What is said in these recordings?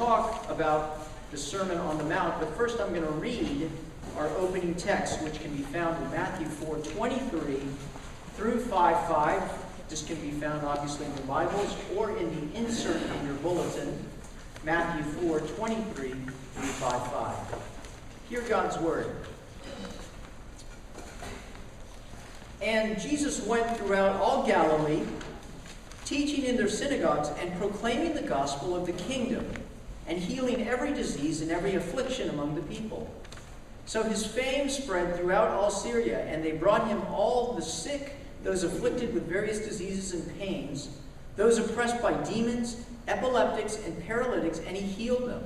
talk about the Sermon on the Mount, but first I'm going to read our opening text, which can be found in Matthew 4 23 through 5 5. This can be found obviously in the Bibles or in the insert in your bulletin, Matthew 4 23 through 5 5. Hear God's word. And Jesus went throughout all Galilee, teaching in their synagogues and proclaiming the gospel of the kingdom, and healing every disease and every affliction among the people. So his fame spread throughout all Syria, and they brought him all the sick, those afflicted with various diseases and pains, those oppressed by demons, epileptics, and paralytics, and he healed them.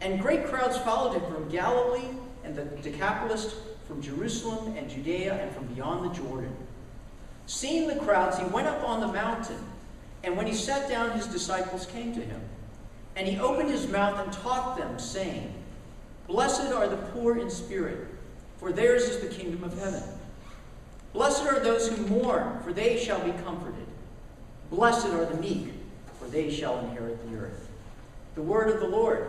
And great crowds followed him from Galilee and the Decapolis from Jerusalem and Judea and from beyond the Jordan. Seeing the crowds, he went up on the mountain, and when he sat down, his disciples came to him. And he opened his mouth and taught them, saying, Blessed are the poor in spirit, for theirs is the kingdom of heaven. Blessed are those who mourn, for they shall be comforted. Blessed are the meek, for they shall inherit the earth. The word of the Lord.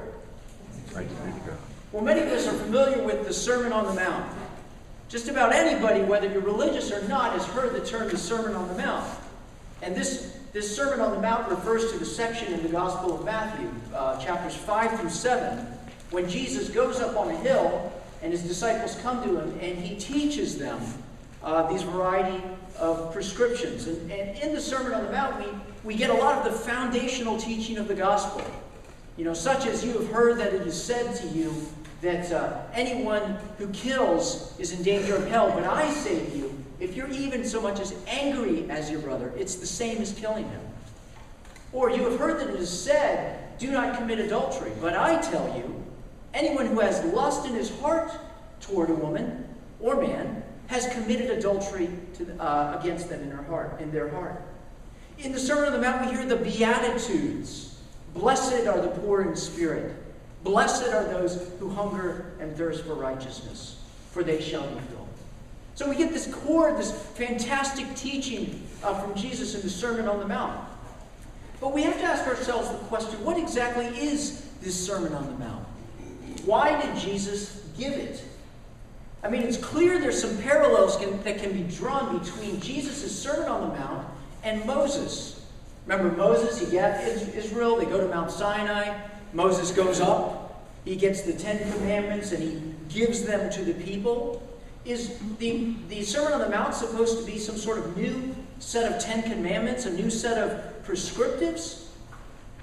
Well, many of us are familiar with the Sermon on the Mount. Just about anybody, whether you're religious or not, has heard the term the Sermon on the Mount. And this, this Sermon on the Mount refers to the section in the Gospel of Matthew, uh, chapters 5 through 7, when Jesus goes up on a hill and his disciples come to him and he teaches them uh, these variety of prescriptions. And, and in the Sermon on the Mount, we, we get a lot of the foundational teaching of the gospel. You know, such as you have heard that it is said to you that uh, anyone who kills is in danger of hell. But I say to you, if you're even so much as angry as your brother, it's the same as killing him. Or you have heard that it is said, do not commit adultery. But I tell you, anyone who has lust in his heart toward a woman or man has committed adultery to, uh, against them in, her heart, in their heart. In the Sermon on the Mount, we hear the Beatitudes. Blessed are the poor in spirit. Blessed are those who hunger and thirst for righteousness, for they shall be filled. So we get this core, this fantastic teaching uh, from Jesus in the Sermon on the Mount. But we have to ask ourselves the question what exactly is this Sermon on the Mount? Why did Jesus give it? I mean, it's clear there's some parallels can, that can be drawn between Jesus' Sermon on the Mount and Moses. Remember Moses, he got Israel, they go to Mount Sinai. Moses goes up, he gets the Ten Commandments, and he gives them to the people. Is the, the Sermon on the Mount supposed to be some sort of new set of Ten Commandments, a new set of prescriptives?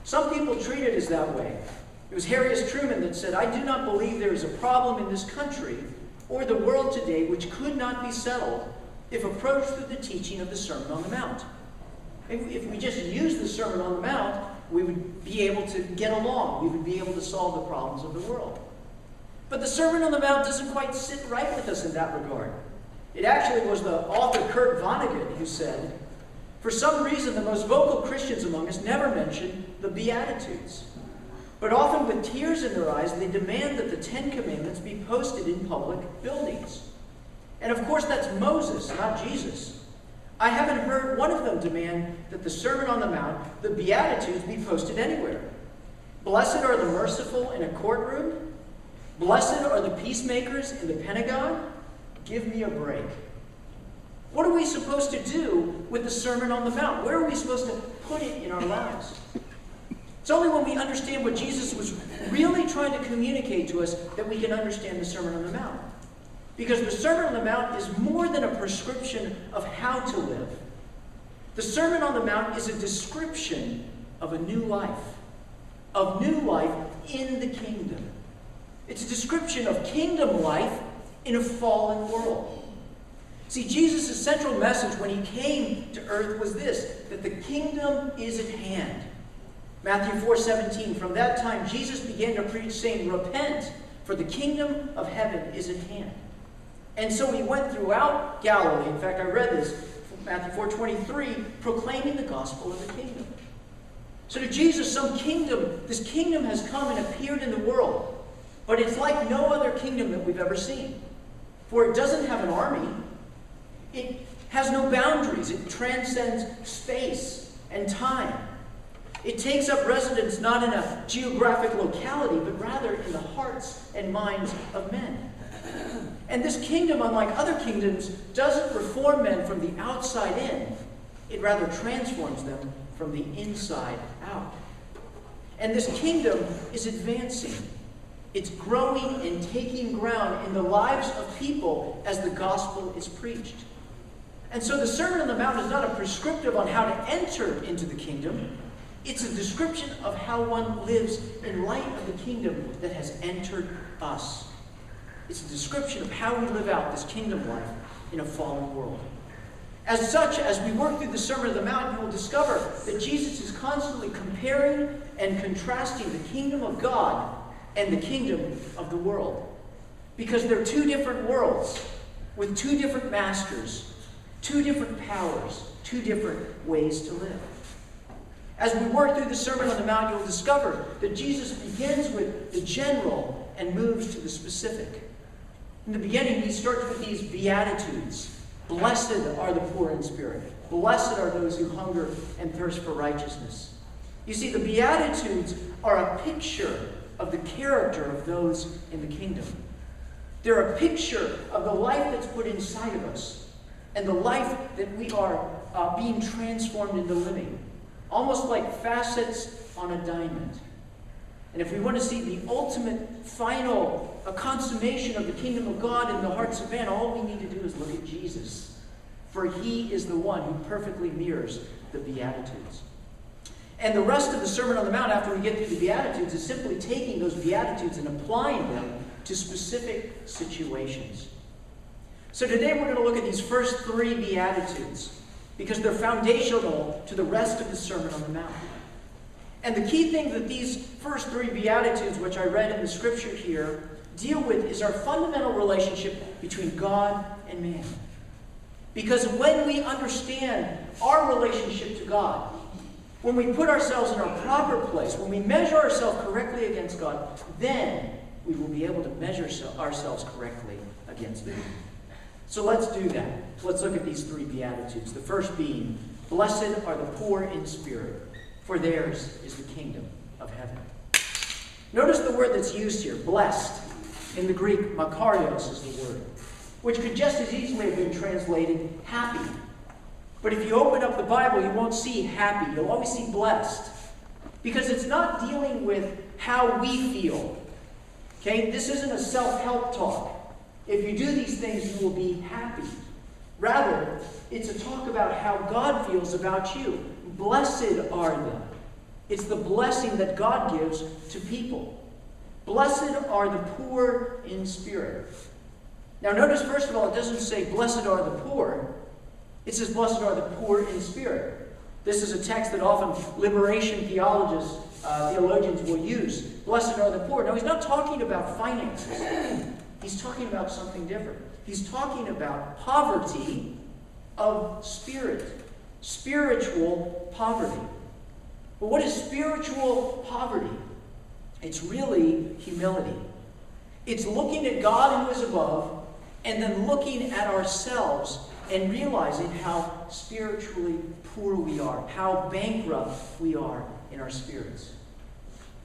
Some people treat it as that way. It was Harry S. Truman that said, I do not believe there is a problem in this country or the world today which could not be settled if approached through the teaching of the Sermon on the Mount. If we just use the Sermon on the Mount, we would be able to get along. We would be able to solve the problems of the world. But the Sermon on the Mount doesn't quite sit right with us in that regard. It actually was the author Kurt Vonnegut who said, for some reason, the most vocal Christians among us never mention the Beatitudes. But often, with tears in their eyes, they demand that the Ten Commandments be posted in public buildings. And of course, that's Moses, not Jesus. I haven't heard one of them demand that the Sermon on the Mount, the Beatitudes, be posted anywhere. Blessed are the merciful in a courtroom. Blessed are the peacemakers in the Pentagon. Give me a break. What are we supposed to do with the Sermon on the Mount? Where are we supposed to put it in our lives? It's only when we understand what Jesus was really trying to communicate to us that we can understand the Sermon on the Mount. Because the Sermon on the Mount is more than a prescription of how to live. The Sermon on the Mount is a description of a new life, of new life in the kingdom. It's a description of kingdom life in a fallen world. See, Jesus' central message when he came to earth was this that the kingdom is at hand. Matthew 4 17, from that time Jesus began to preach, saying, Repent, for the kingdom of heaven is at hand. And so he went throughout Galilee. In fact, I read this, Matthew 4 23, proclaiming the gospel of the kingdom. So to Jesus, some kingdom, this kingdom has come and appeared in the world. But it's like no other kingdom that we've ever seen. For it doesn't have an army, it has no boundaries, it transcends space and time. It takes up residence not in a geographic locality, but rather in the hearts and minds of men. And this kingdom, unlike other kingdoms, doesn't reform men from the outside in, it rather transforms them from the inside out. And this kingdom is advancing. It's growing and taking ground in the lives of people as the gospel is preached. And so the Sermon on the Mount is not a prescriptive on how to enter into the kingdom. It's a description of how one lives in light of the kingdom that has entered us. It's a description of how we live out this kingdom life in a fallen world. As such, as we work through the Sermon on the Mount, you will discover that Jesus is constantly comparing and contrasting the kingdom of God and the kingdom of the world. Because they're two different worlds with two different masters, two different powers, two different ways to live. As we work through the Sermon on the Mount, you'll discover that Jesus begins with the general and moves to the specific. In the beginning, he starts with these Beatitudes. Blessed are the poor in spirit. Blessed are those who hunger and thirst for righteousness. You see, the Beatitudes are a picture of the character of those in the kingdom. They're a picture of the life that's put inside of us and the life that we are uh, being transformed into living. Almost like facets on a diamond. And if we want to see the ultimate, final a consummation of the kingdom of God in the hearts of men, all we need to do is look at Jesus. For he is the one who perfectly mirrors the Beatitudes. And the rest of the Sermon on the Mount, after we get through the Beatitudes, is simply taking those Beatitudes and applying them to specific situations. So today we're going to look at these first three Beatitudes because they're foundational to the rest of the Sermon on the Mount. And the key thing that these first three Beatitudes, which I read in the scripture here, deal with is our fundamental relationship between God and man. Because when we understand our relationship to God, when we put ourselves in our proper place, when we measure ourselves correctly against God, then we will be able to measure ourselves correctly against man. So let's do that. Let's look at these three Beatitudes. The first being, Blessed are the poor in spirit, for theirs is the kingdom of heaven. Notice the word that's used here, blessed. In the Greek, makarios is the word, which could just as easily have been translated happy. But if you open up the Bible, you won't see happy. You'll always see blessed. Because it's not dealing with how we feel. Okay? This isn't a self help talk. If you do these things, you will be happy. Rather, it's a talk about how God feels about you. Blessed are them. It's the blessing that God gives to people. Blessed are the poor in spirit. Now, notice, first of all, it doesn't say, Blessed are the poor. It says, Blessed are the poor in spirit. This is a text that often liberation theologists, uh, theologians will use. Blessed are the poor. Now, he's not talking about finances, he's talking about something different. He's talking about poverty of spirit, spiritual poverty. But what is spiritual poverty? It's really humility. It's looking at God who is above and then looking at ourselves and realizing how spiritually poor we are, how bankrupt we are in our spirits.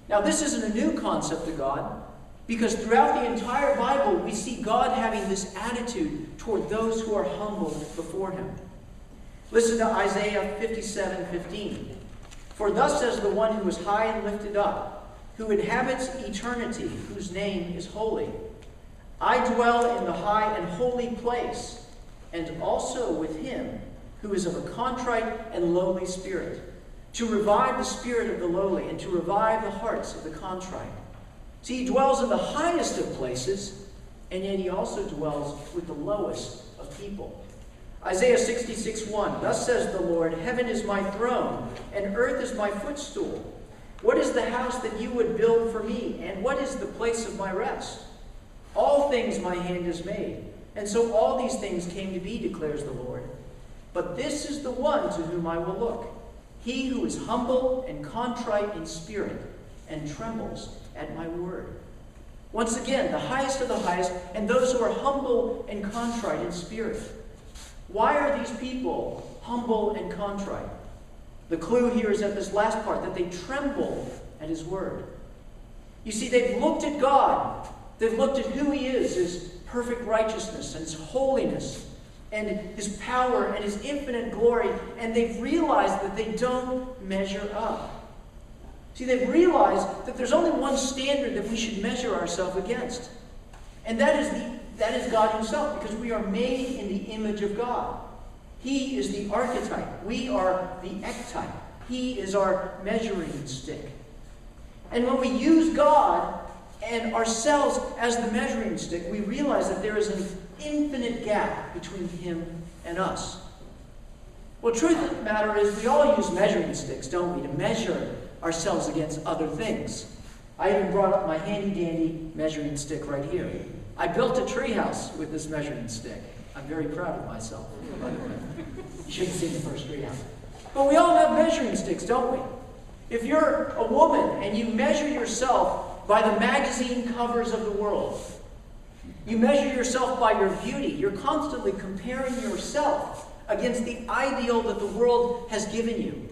Now, this isn't a new concept to God because throughout the entire Bible, we see God having this attitude toward those who are humble before Him. Listen to Isaiah 57 15. For thus says the one who is high and lifted up who inhabits eternity, whose name is holy. I dwell in the high and holy place, and also with him who is of a contrite and lowly spirit, to revive the spirit of the lowly and to revive the hearts of the contrite. See, he dwells in the highest of places, and yet he also dwells with the lowest of people. Isaiah 66 1 Thus says the Lord, Heaven is my throne, and earth is my footstool. What is the house that you would build for me? And what is the place of my rest? All things my hand has made. And so all these things came to be, declares the Lord. But this is the one to whom I will look he who is humble and contrite in spirit and trembles at my word. Once again, the highest of the highest, and those who are humble and contrite in spirit. Why are these people humble and contrite? The clue here is at this last part that they tremble at his word. You see, they've looked at God, they've looked at who he is, his perfect righteousness and his holiness and his power and his infinite glory, and they've realized that they don't measure up. See, they've realized that there's only one standard that we should measure ourselves against. And that is, the, that is God Himself, because we are made in the image of God. He is the archetype. We are the ectype. He is our measuring stick. And when we use God and ourselves as the measuring stick, we realize that there is an infinite gap between Him and us. Well, truth of the matter is, we all use measuring sticks, don't we, to measure ourselves against other things. I even brought up my handy dandy measuring stick right here. I built a treehouse with this measuring stick. I'm very proud of myself, by the way. You should have seen the first treehouse. But we all have measuring sticks, don't we? If you're a woman and you measure yourself by the magazine covers of the world, you measure yourself by your beauty, you're constantly comparing yourself against the ideal that the world has given you.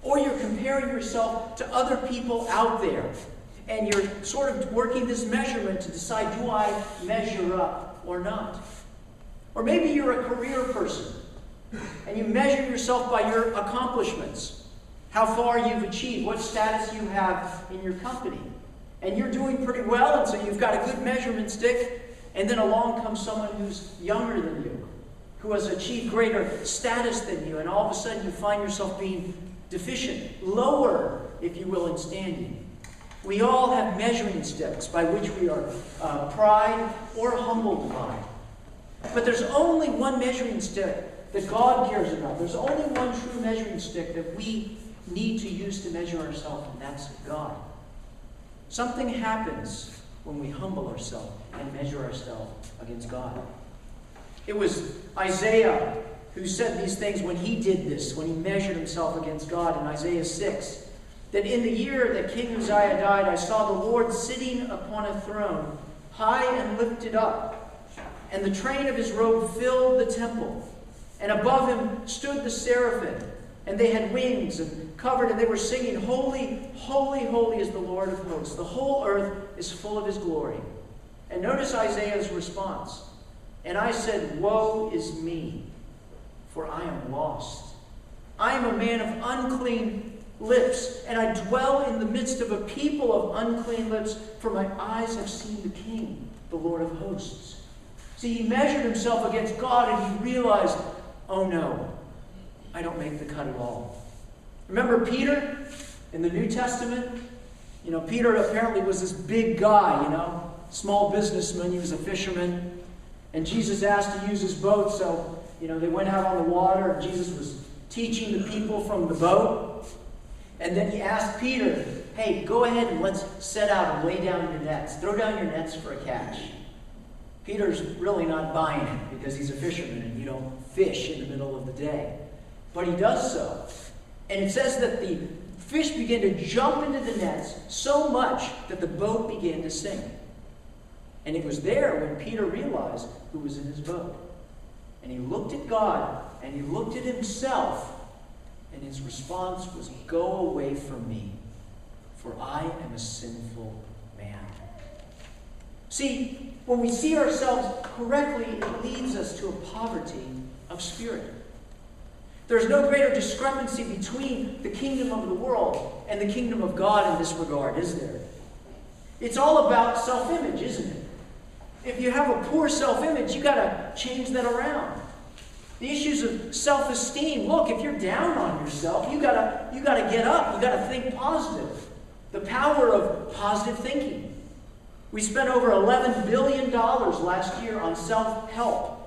Or you're comparing yourself to other people out there. And you're sort of working this measurement to decide do I measure up or not? Or maybe you're a career person and you measure yourself by your accomplishments, how far you've achieved, what status you have in your company. And you're doing pretty well, and so you've got a good measurement stick, and then along comes someone who's younger than you, who has achieved greater status than you, and all of a sudden you find yourself being deficient, lower, if you will, in standing. We all have measuring sticks by which we are uh, pride or humbled by. But there's only one measuring stick that God cares about. There's only one true measuring stick that we need to use to measure ourselves, and that's God. Something happens when we humble ourselves and measure ourselves against God. It was Isaiah who said these things when he did this, when he measured himself against God in Isaiah 6. That in the year that King Uzziah died, I saw the Lord sitting upon a throne, high and lifted up, and the train of his robe filled the temple. And above him stood the seraphim, and they had wings and covered, and they were singing, Holy, holy, holy is the Lord of hosts. The whole earth is full of his glory. And notice Isaiah's response. And I said, Woe is me for I am lost. I am a man of unclean lips, and I dwell in the midst of a people of unclean lips, for my eyes have seen the King, the Lord of hosts. See, he measured himself against God, and he realized, oh no, I don't make the cut at all. Remember Peter in the New Testament? You know, Peter apparently was this big guy, you know, small businessman, he was a fisherman. And Jesus asked to use his boat, so you know, they went out on the water. Jesus was teaching the people from the boat. And then he asked Peter, hey, go ahead and let's set out and lay down your nets. Throw down your nets for a catch. Peter's really not buying it because he's a fisherman and you don't fish in the middle of the day. But he does so. And it says that the fish began to jump into the nets so much that the boat began to sink. And it was there when Peter realized who was in his boat. And he looked at God and he looked at himself, and his response was, Go away from me, for I am a sinful man. See, when we see ourselves correctly, it leads us to a poverty of spirit. There's no greater discrepancy between the kingdom of the world and the kingdom of God in this regard, is there? It's all about self image, isn't it? If you have a poor self image, you've got to change that around. The issues of self esteem look, if you're down on yourself, you gotta, you gotta get up. You gotta think positive. The power of positive thinking. We spent over $11 billion last year on self help.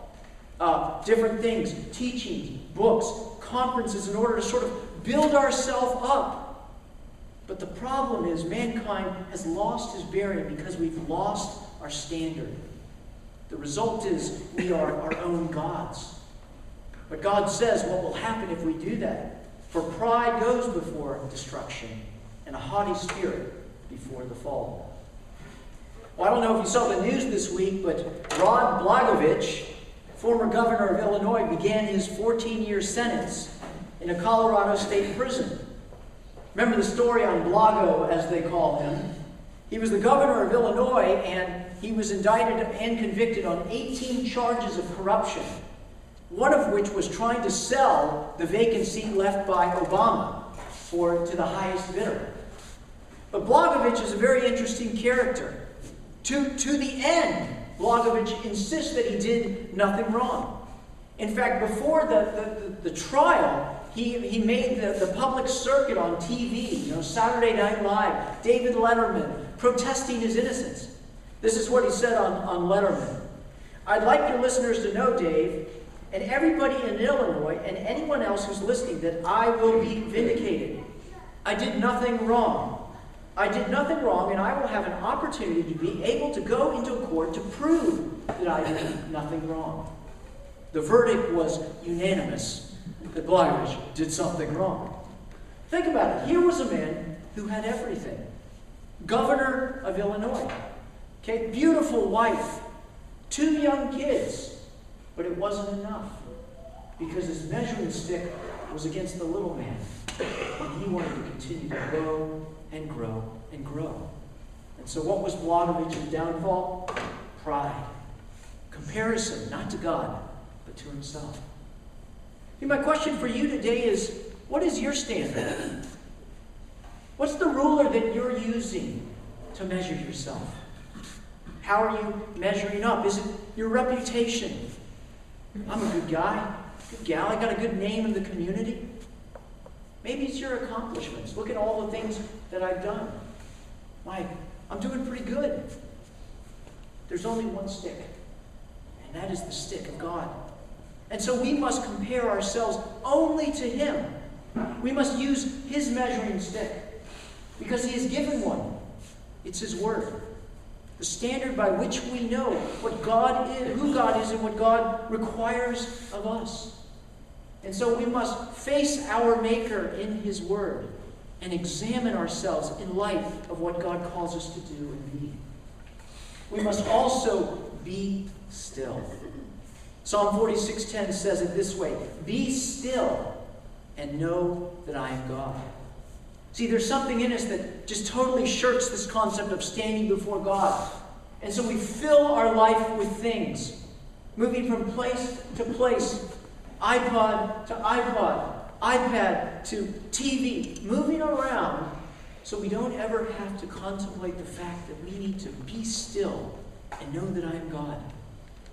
Uh, different things, teachings, books, conferences, in order to sort of build ourselves up. But the problem is, mankind has lost his bearing because we've lost our standard. The result is we are our own gods. But God says what will happen if we do that. For pride goes before destruction, and a haughty spirit before the fall. Well, I don't know if you saw the news this week, but Rod Blagojevich, former governor of Illinois, began his 14 year sentence in a Colorado state prison. Remember the story on Blago, as they call him? He was the governor of Illinois, and he was indicted and convicted on 18 charges of corruption, one of which was trying to sell the vacant seat left by Obama for, to the highest bidder. But Blagojevich is a very interesting character. To, to the end, Blagojevich insists that he did nothing wrong. In fact, before the, the, the, the trial, he, he made the, the public circuit on TV, you know, Saturday Night Live, David Letterman, protesting his innocence. This is what he said on, on Letterman. I'd like your listeners to know, Dave, and everybody in Illinois, and anyone else who's listening, that I will be vindicated. I did nothing wrong. I did nothing wrong, and I will have an opportunity to be able to go into court to prove that I did nothing wrong. The verdict was unanimous that Blagojevich did something wrong. Think about it. Here was a man who had everything governor of Illinois. Okay, beautiful wife, two young kids, but it wasn't enough because his measuring stick was against the little man. And he wanted to continue to grow and grow and grow. And so, what was Blagojevich's downfall? Pride. Comparison, not to God, but to himself. See, my question for you today is what is your standard? What's the ruler that you're using to measure yourself? How are you measuring up? Is it your reputation? I'm a good guy, good gal, I got a good name in the community. Maybe it's your accomplishments. Look at all the things that I've done. My, I'm doing pretty good. There's only one stick, and that is the stick of God. And so we must compare ourselves only to Him. We must use His measuring stick. Because he has given one. It's his word. The standard by which we know what God is, who God is, and what God requires of us. And so we must face our Maker in his word and examine ourselves in light of what God calls us to do and be. We must also be still. Psalm 46:10 says it this way: "Be still and know that I am God." See, there's something in us that just totally shirks this concept of standing before God. And so we fill our life with things, moving from place to place, iPod to iPod, iPad to TV, moving around so we don't ever have to contemplate the fact that we need to be still and know that I am God.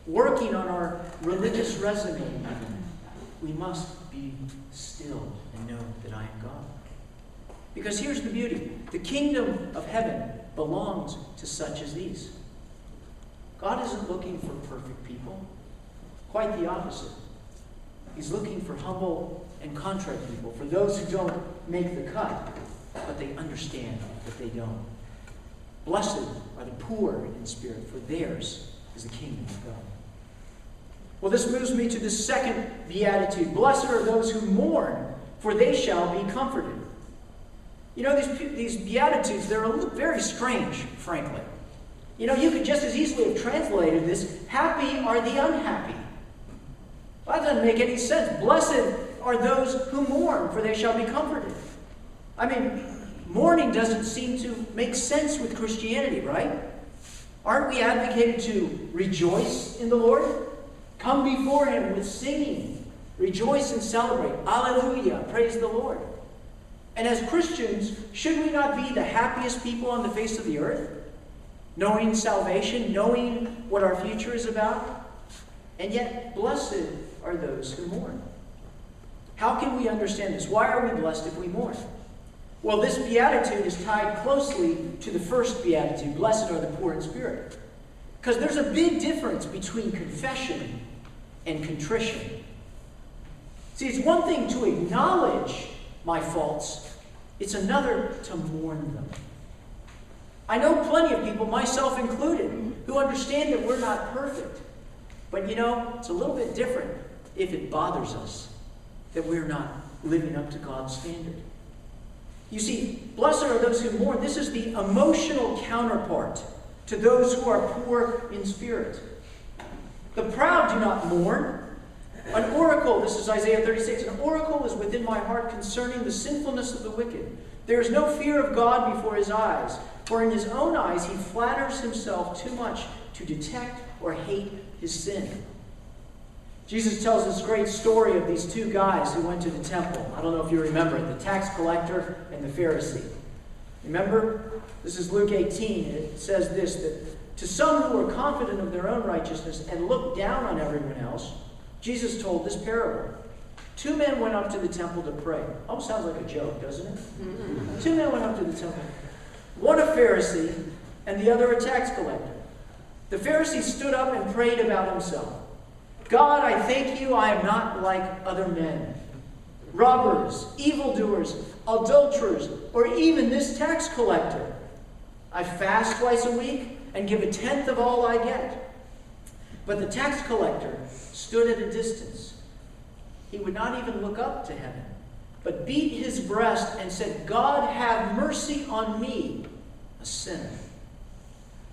Working on our religious resume, we must be still and know that I am God. Because here's the beauty the kingdom of heaven belongs to such as these. God isn't looking for perfect people, quite the opposite. He's looking for humble and contrite people, for those who don't make the cut, but they understand that they don't. Blessed are the poor in spirit, for theirs is the kingdom of God. Well, this moves me to the second beatitude. Blessed are those who mourn, for they shall be comforted. You know, these, these Beatitudes, they're very strange, frankly. You know, you could just as easily have translated this happy are the unhappy. Well, that doesn't make any sense. Blessed are those who mourn, for they shall be comforted. I mean, mourning doesn't seem to make sense with Christianity, right? Aren't we advocated to rejoice in the Lord? Come before Him with singing. Rejoice and celebrate. Alleluia. Praise the Lord. And as Christians, should we not be the happiest people on the face of the earth? Knowing salvation, knowing what our future is about? And yet, blessed are those who mourn. How can we understand this? Why are we blessed if we mourn? Well, this beatitude is tied closely to the first beatitude blessed are the poor in spirit. Because there's a big difference between confession and contrition. See, it's one thing to acknowledge my faults, it's another to mourn them. I know plenty of people, myself included, who understand that we're not perfect. But you know, it's a little bit different if it bothers us that we're not living up to God's standard. You see, blessed are those who mourn. This is the emotional counterpart to those who are poor in spirit. The proud do not mourn, An oracle, this is Isaiah 36, an oracle is within my heart concerning the sinfulness of the wicked. There is no fear of God before his eyes, for in his own eyes he flatters himself too much to detect or hate his sin. Jesus tells this great story of these two guys who went to the temple. I don't know if you remember it the tax collector and the Pharisee. Remember? This is Luke 18. It says this that to some who were confident of their own righteousness and looked down on everyone else, Jesus told this parable. Two men went up to the temple to pray. Almost sounds like a joke, doesn't it? Mm-hmm. Two men went up to the temple. One a Pharisee and the other a tax collector. The Pharisee stood up and prayed about himself. God, I thank you, I am not like other men. Robbers, evildoers, adulterers, or even this tax collector. I fast twice a week and give a tenth of all I get. But the tax collector stood at a distance. He would not even look up to heaven, but beat his breast and said, God, have mercy on me, a sinner.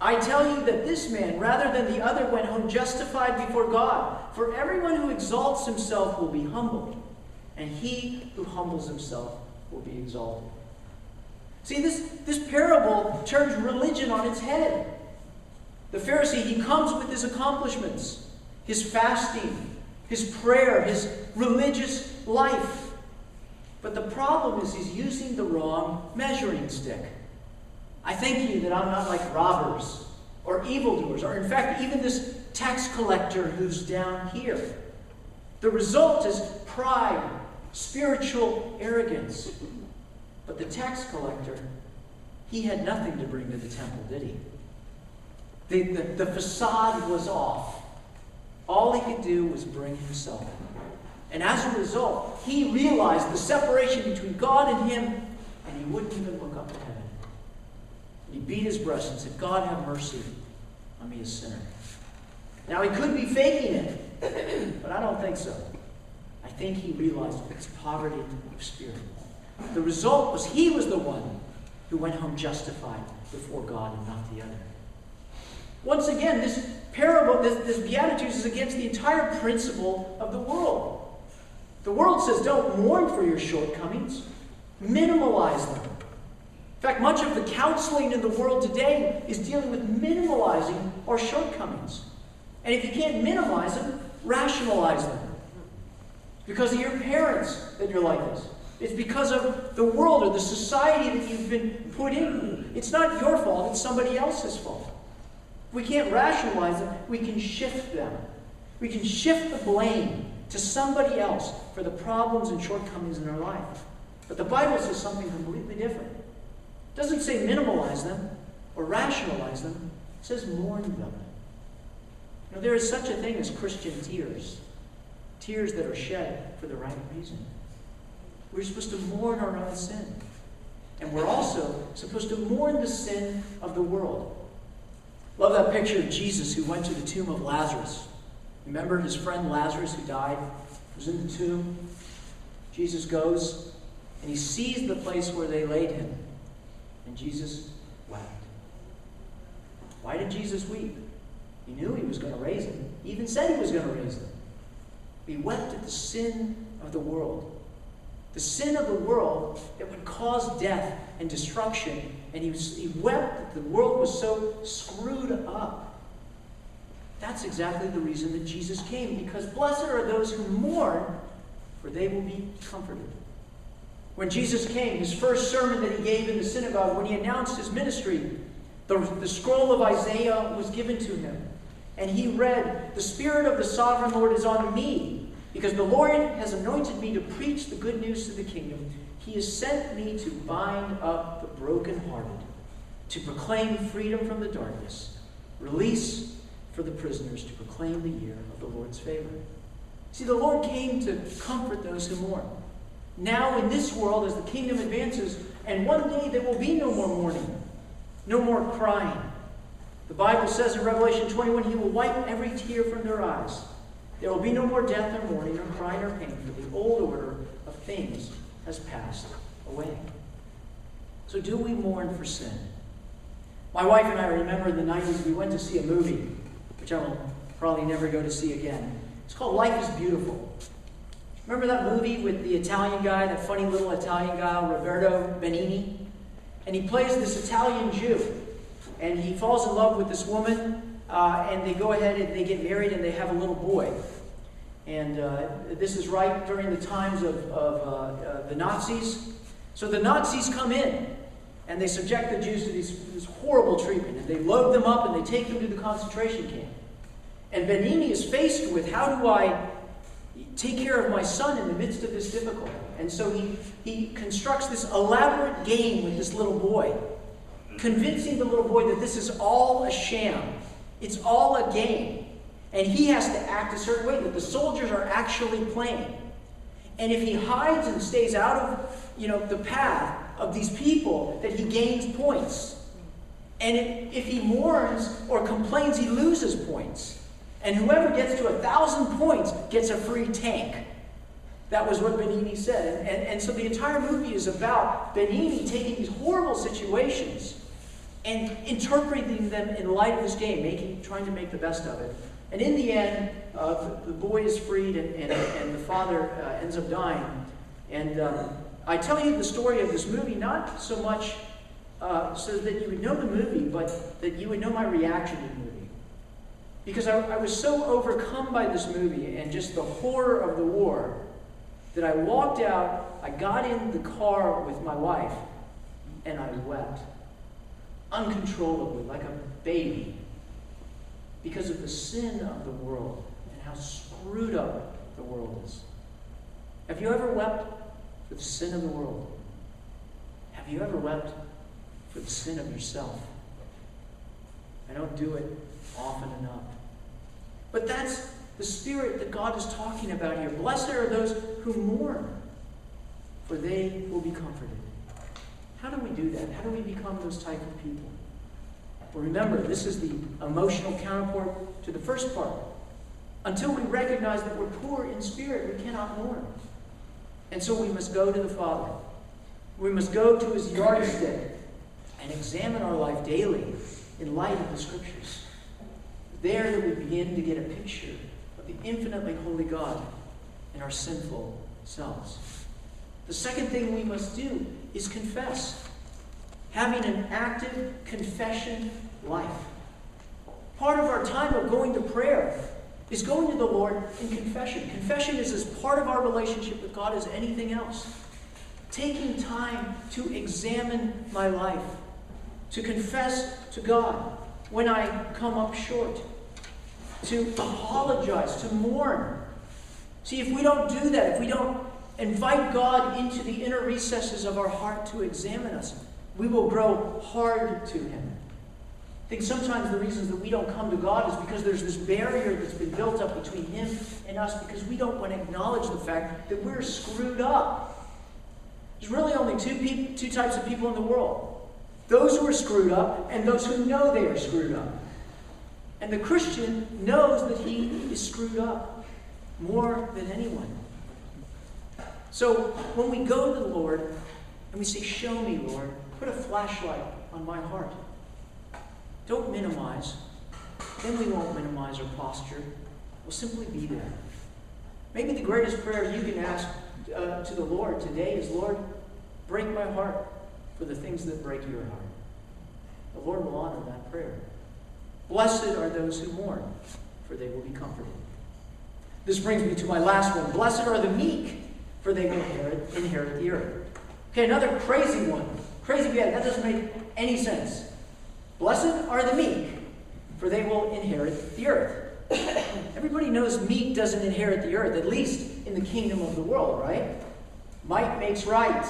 I tell you that this man, rather than the other, went home justified before God. For everyone who exalts himself will be humbled, and he who humbles himself will be exalted. See, this, this parable turns religion on its head. The Pharisee, he comes with his accomplishments his fasting, his prayer, his religious life. But the problem is he's using the wrong measuring stick. I thank you that I'm not like robbers or evildoers, or in fact, even this tax collector who's down here. The result is pride, spiritual arrogance. But the tax collector, he had nothing to bring to the temple, did he? The, the, the facade was off. All he could do was bring himself. And as a result, he realized the separation between God and him, and he wouldn't even look up to heaven. He beat his breast and said, God, have mercy on me, a sinner. Now, he could be faking it, but I don't think so. I think he realized his poverty of spirit. The result was he was the one who went home justified before God and not the other. Once again, this parable, this, this is against the entire principle of the world. The world says don't mourn for your shortcomings, minimalize them. In fact, much of the counseling in the world today is dealing with minimalizing our shortcomings. And if you can't minimize them, rationalize them. Because of your parents that you're like this. It's because of the world or the society that you've been put in. It's not your fault, it's somebody else's fault. If we can't rationalize them, we can shift them. We can shift the blame to somebody else for the problems and shortcomings in our life. But the Bible says something completely different. Doesn't say minimalize them or rationalize them, it says mourn them. Now, there is such a thing as Christian tears, tears that are shed for the right reason. We're supposed to mourn our own sin. And we're also supposed to mourn the sin of the world. Love that picture of Jesus who went to the tomb of Lazarus. Remember his friend Lazarus who died? Was in the tomb. Jesus goes and he sees the place where they laid him. And Jesus wept. Why did Jesus weep? He knew he was going to raise him. He even said he was going to raise him. He wept at the sin of the world. The sin of the world that would cause death and destruction and he, was, he wept that the world was so screwed up. That's exactly the reason that Jesus came, because blessed are those who mourn, for they will be comforted. When Jesus came, his first sermon that he gave in the synagogue, when he announced his ministry, the, the scroll of Isaiah was given to him. And he read, The Spirit of the sovereign Lord is on me, because the Lord has anointed me to preach the good news to the kingdom. He has sent me to bind up the brokenhearted, to proclaim freedom from the darkness, release for the prisoners, to proclaim the year of the Lord's favor. See, the Lord came to comfort those who mourn. Now, in this world, as the kingdom advances, and one day there will be no more mourning, no more crying. The Bible says in Revelation 21 He will wipe every tear from their eyes. There will be no more death, or mourning, or crying, or pain, for the old order of things has passed away. So, do we mourn for sin? My wife and I remember in the 90s we went to see a movie, which I will probably never go to see again. It's called Life is Beautiful. Remember that movie with the Italian guy, that funny little Italian guy, Roberto Benigni? And he plays this Italian Jew. And he falls in love with this woman, uh, and they go ahead and they get married and they have a little boy. And uh, this is right during the times of, of uh, uh the Nazis. So the Nazis come in and they subject the Jews to these, this horrible treatment. And they load them up and they take them to the concentration camp. And Benigni is faced with how do I take care of my son in the midst of this difficulty? And so he, he constructs this elaborate game with this little boy, convincing the little boy that this is all a sham. It's all a game. And he has to act a certain way, that the soldiers are actually playing. And if he hides and stays out of you know, the path of these people, that he gains points. And if he mourns or complains, he loses points. And whoever gets to a thousand points gets a free tank. That was what Benigni said. And, and, and so the entire movie is about Benigni taking these horrible situations and interpreting them in light of this game, making, trying to make the best of it. And in the end, uh, the, the, boy is freed and, and, and the father uh, ends up dying. And um, I tell you the story of this movie not so much uh, so that you would know the movie, but that you would know my reaction to the movie. Because I, I was so overcome by this movie and just the horror of the war that I walked out, I got in the car with my wife, and I wept uncontrollably, like a baby, because of the sin of the world and how screwed up the world is. Have you ever wept for the sin of the world? Have you ever wept for the sin of yourself? I don't do it often enough. But that's the spirit that God is talking about here. Blessed are those who mourn, for they will be comforted. How do we do that? How do we become those type of people? Well, remember, this is the emotional counterpart to the first part. Until we recognize that we're poor in spirit, we cannot mourn. And so we must go to the Father. We must go to his yardstick and examine our life daily in light of the Scriptures there that we begin to get a picture of the infinitely holy God and our sinful selves. The second thing we must do is confess, having an active confession life. Part of our time of going to prayer is going to the Lord in confession. Confession is as part of our relationship with God as anything else. Taking time to examine my life, to confess to God when I come up short, to apologize, to mourn. See, if we don't do that, if we don't invite God into the inner recesses of our heart to examine us, we will grow hard to Him. I think sometimes the reasons that we don't come to God is because there's this barrier that's been built up between Him and us because we don't want to acknowledge the fact that we're screwed up. There's really only two, two types of people in the world those who are screwed up and those who know they are screwed up. And the Christian knows that he is screwed up more than anyone. So when we go to the Lord and we say, Show me, Lord, put a flashlight on my heart. Don't minimize. Then we won't minimize our posture. We'll simply be there. Maybe the greatest prayer you can ask uh, to the Lord today is, Lord, break my heart for the things that break your heart. The Lord will honor that prayer. Blessed are those who mourn, for they will be comforted. This brings me to my last one. Blessed are the meek, for they will inherit, inherit the earth. Okay, another crazy one. Crazy bad. That doesn't make any sense. Blessed are the meek, for they will inherit the earth. Everybody knows meek doesn't inherit the earth, at least in the kingdom of the world, right? Might makes right.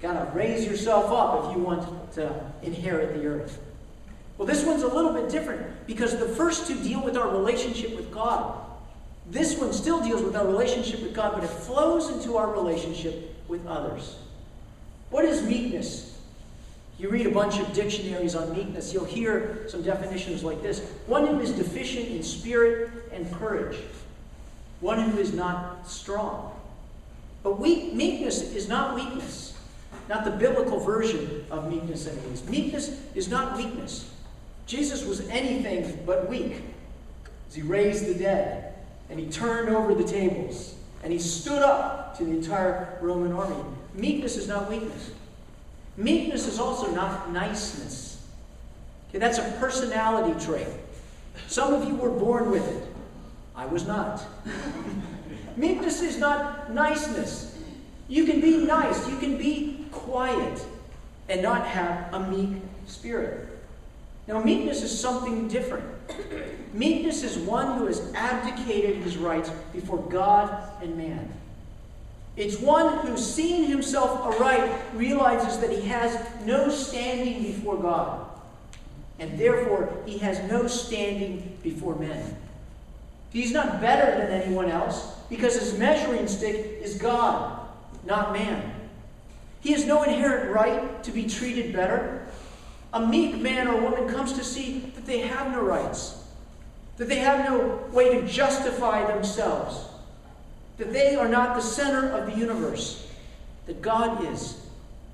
Gotta raise yourself up if you want to inherit the earth. Well, this one's a little bit different because the first two deal with our relationship with God. This one still deals with our relationship with God, but it flows into our relationship with others. What is meekness? You read a bunch of dictionaries on meekness, you'll hear some definitions like this one who is deficient in spirit and courage, one who is not strong. But weak, meekness is not weakness, not the biblical version of meekness, anyways. Meekness is not weakness. Jesus was anything but weak. He raised the dead. and he turned over the tables, and he stood up to the entire Roman army. Meekness is not weakness. Meekness is also not niceness. Okay, that's a personality trait. Some of you were born with it. I was not. Meekness is not niceness. You can be nice, you can be quiet, and not have a meek spirit. Now, meekness is something different. Meekness is one who has abdicated his rights before God and man. It's one who, seeing himself aright, realizes that he has no standing before God, and therefore he has no standing before men. He's not better than anyone else because his measuring stick is God, not man. He has no inherent right to be treated better. A meek man or woman comes to see that they have no rights, that they have no way to justify themselves that they are not the center of the universe, that God is.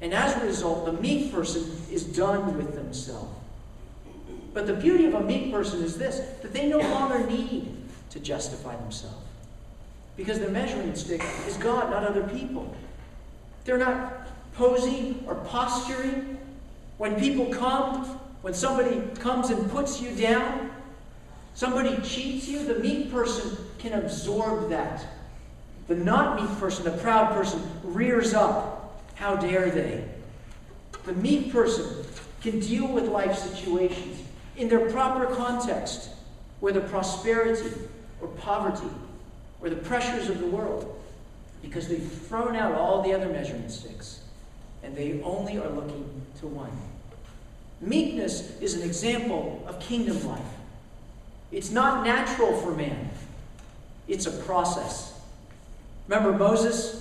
And as a result, the meek person is done with themselves. But the beauty of a meek person is this that they no longer need to justify themselves. Because their measuring stick is God, not other people. They're not posing or posturing. When people come, when somebody comes and puts you down, somebody cheats you, the meek person can absorb that the not meek person, the proud person, rears up. How dare they? The meek person can deal with life situations in their proper context, whether prosperity or poverty or the pressures of the world, because they've thrown out all the other measurement sticks and they only are looking to one. Meekness is an example of kingdom life. It's not natural for man, it's a process. Remember Moses?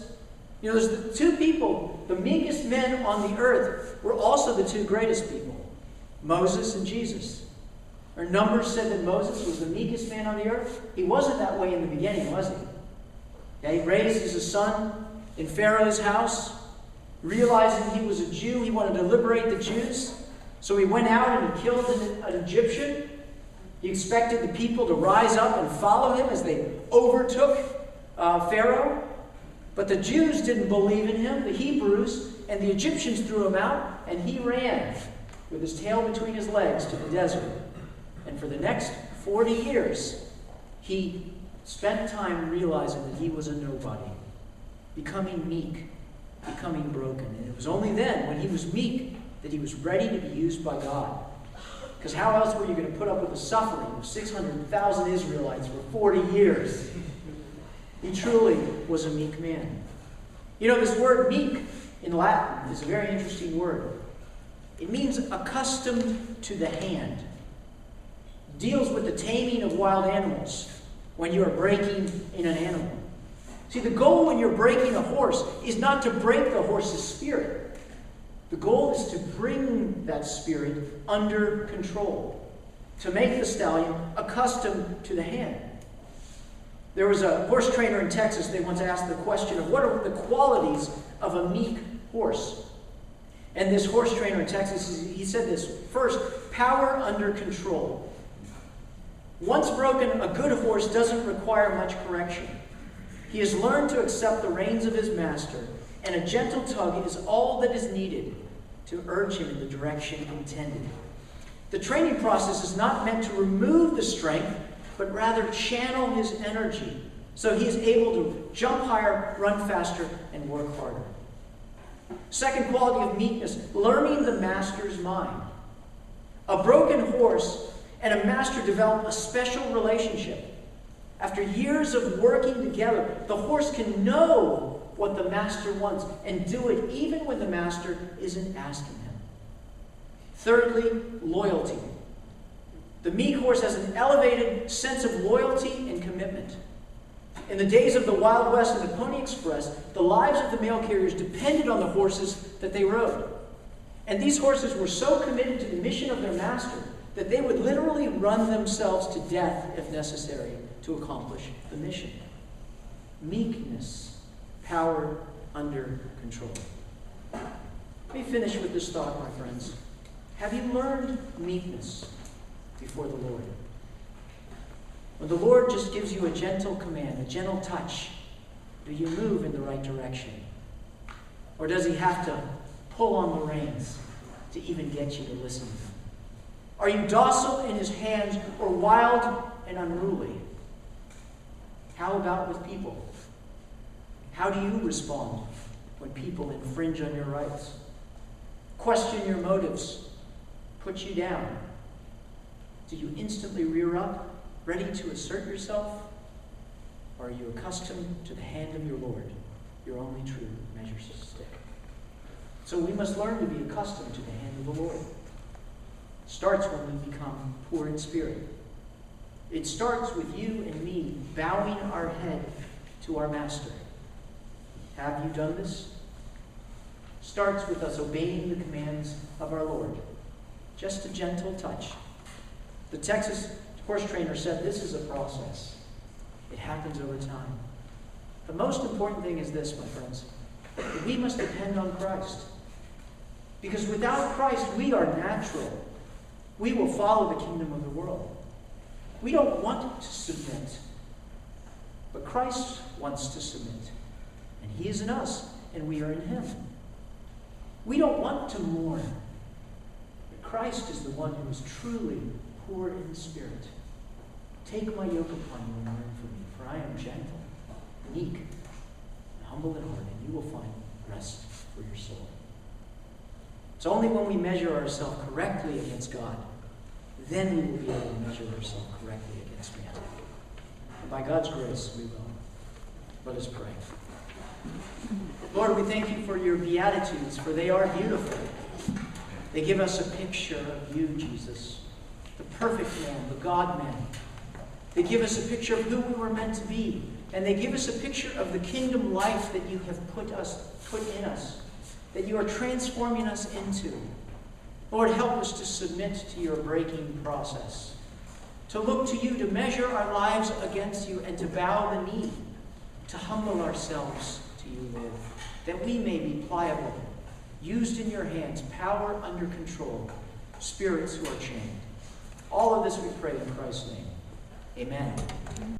You know, there's the two people, the meekest men on the earth were also the two greatest people Moses and Jesus. Our numbers said that Moses was the meekest man on the earth. He wasn't that way in the beginning, was he? Yeah, he raised as a son in Pharaoh's house, realizing he was a Jew. He wanted to liberate the Jews. So he went out and he killed an, an Egyptian. He expected the people to rise up and follow him as they overtook uh, Pharaoh. But the Jews didn't believe in him, the Hebrews, and the Egyptians threw him out, and he ran with his tail between his legs to the desert. And for the next 40 years, he spent time realizing that he was a nobody, becoming meek, becoming broken. And it was only then, when he was meek, that he was ready to be used by God. Because how else were you going to put up with the suffering of 600,000 Israelites for 40 years? He truly was a meek man. You know, this word meek in Latin is a very interesting word. It means accustomed to the hand. Deals with the taming of wild animals when you are breaking in an animal. See, the goal when you're breaking a horse is not to break the horse's spirit. The goal is to bring that spirit under control, to make the stallion accustomed to the hand. There was a horse trainer in Texas, they once asked the question of what are the qualities of a meek horse? And this horse trainer in Texas, he said this first, power under control. Once broken, a good horse doesn't require much correction. He has learned to accept the reins of his master, and a gentle tug is all that is needed to urge him in the direction intended. The training process is not meant to remove the strength but rather channel his energy so he is able to jump higher, run faster, and work harder. Second quality of meekness learning the master's mind. A broken horse and a master develop a special relationship. After years of working together, the horse can know what the master wants and do it even when the master isn't asking him. Thirdly, loyalty. The meek horse has an elevated sense of loyalty and commitment. In the days of the Wild West and the Pony Express, the lives of the mail carriers depended on the horses that they rode. And these horses were so committed to the mission of their master that they would literally run themselves to death if necessary to accomplish the mission. Meekness, power under control. Let me finish with this thought, my friends. Have you learned meekness? before the Lord. When the Lord just gives you a gentle command, a gentle touch, do you move in the right direction? Or does he have to pull on the reins to even get you to listen? Are you docile in his hands or wild and unruly? How about with people? How do you respond when people infringe on your rights? Question your motives, put you down. Do you instantly rear up, ready to assert yourself? Or are you accustomed to the hand of your Lord, your only true measure stick? So we must learn to be accustomed to the hand of the Lord. It starts when we become poor in spirit. It starts with you and me bowing our head to our Master. Have you done this? Starts with us obeying the commands of our Lord. Just a gentle touch. The Texas horse trainer said this is a process. It happens over time. The most important thing is this, my friends. We must depend on Christ. Because without Christ, we are natural. We will follow the kingdom of the world. We don't want to submit. But Christ wants to submit. And He is in us, and we are in Him. We don't want to mourn. But Christ is the one who is truly poor in spirit. Take my yoke upon you and learn from me, for I am gentle, meek, and humble in heart, and you will find rest for your soul. It's only when we measure ourselves correctly against God, then we will be able to measure ourselves correctly against man. By God's grace, we will. Let us pray. Lord, we thank you for your Beatitudes, for they are beautiful. They give us a picture of you, Jesus, the perfect man, the God man. They give us a picture of who we were meant to be. And they give us a picture of the kingdom life that you have put us put in us, that you are transforming us into. Lord, help us to submit to your breaking process, to look to you, to measure our lives against you, and to bow the knee, to humble ourselves to you, Lord, that we may be pliable, used in your hands, power under control, spirits who are chained. All of this we pray in Christ's name. Amen.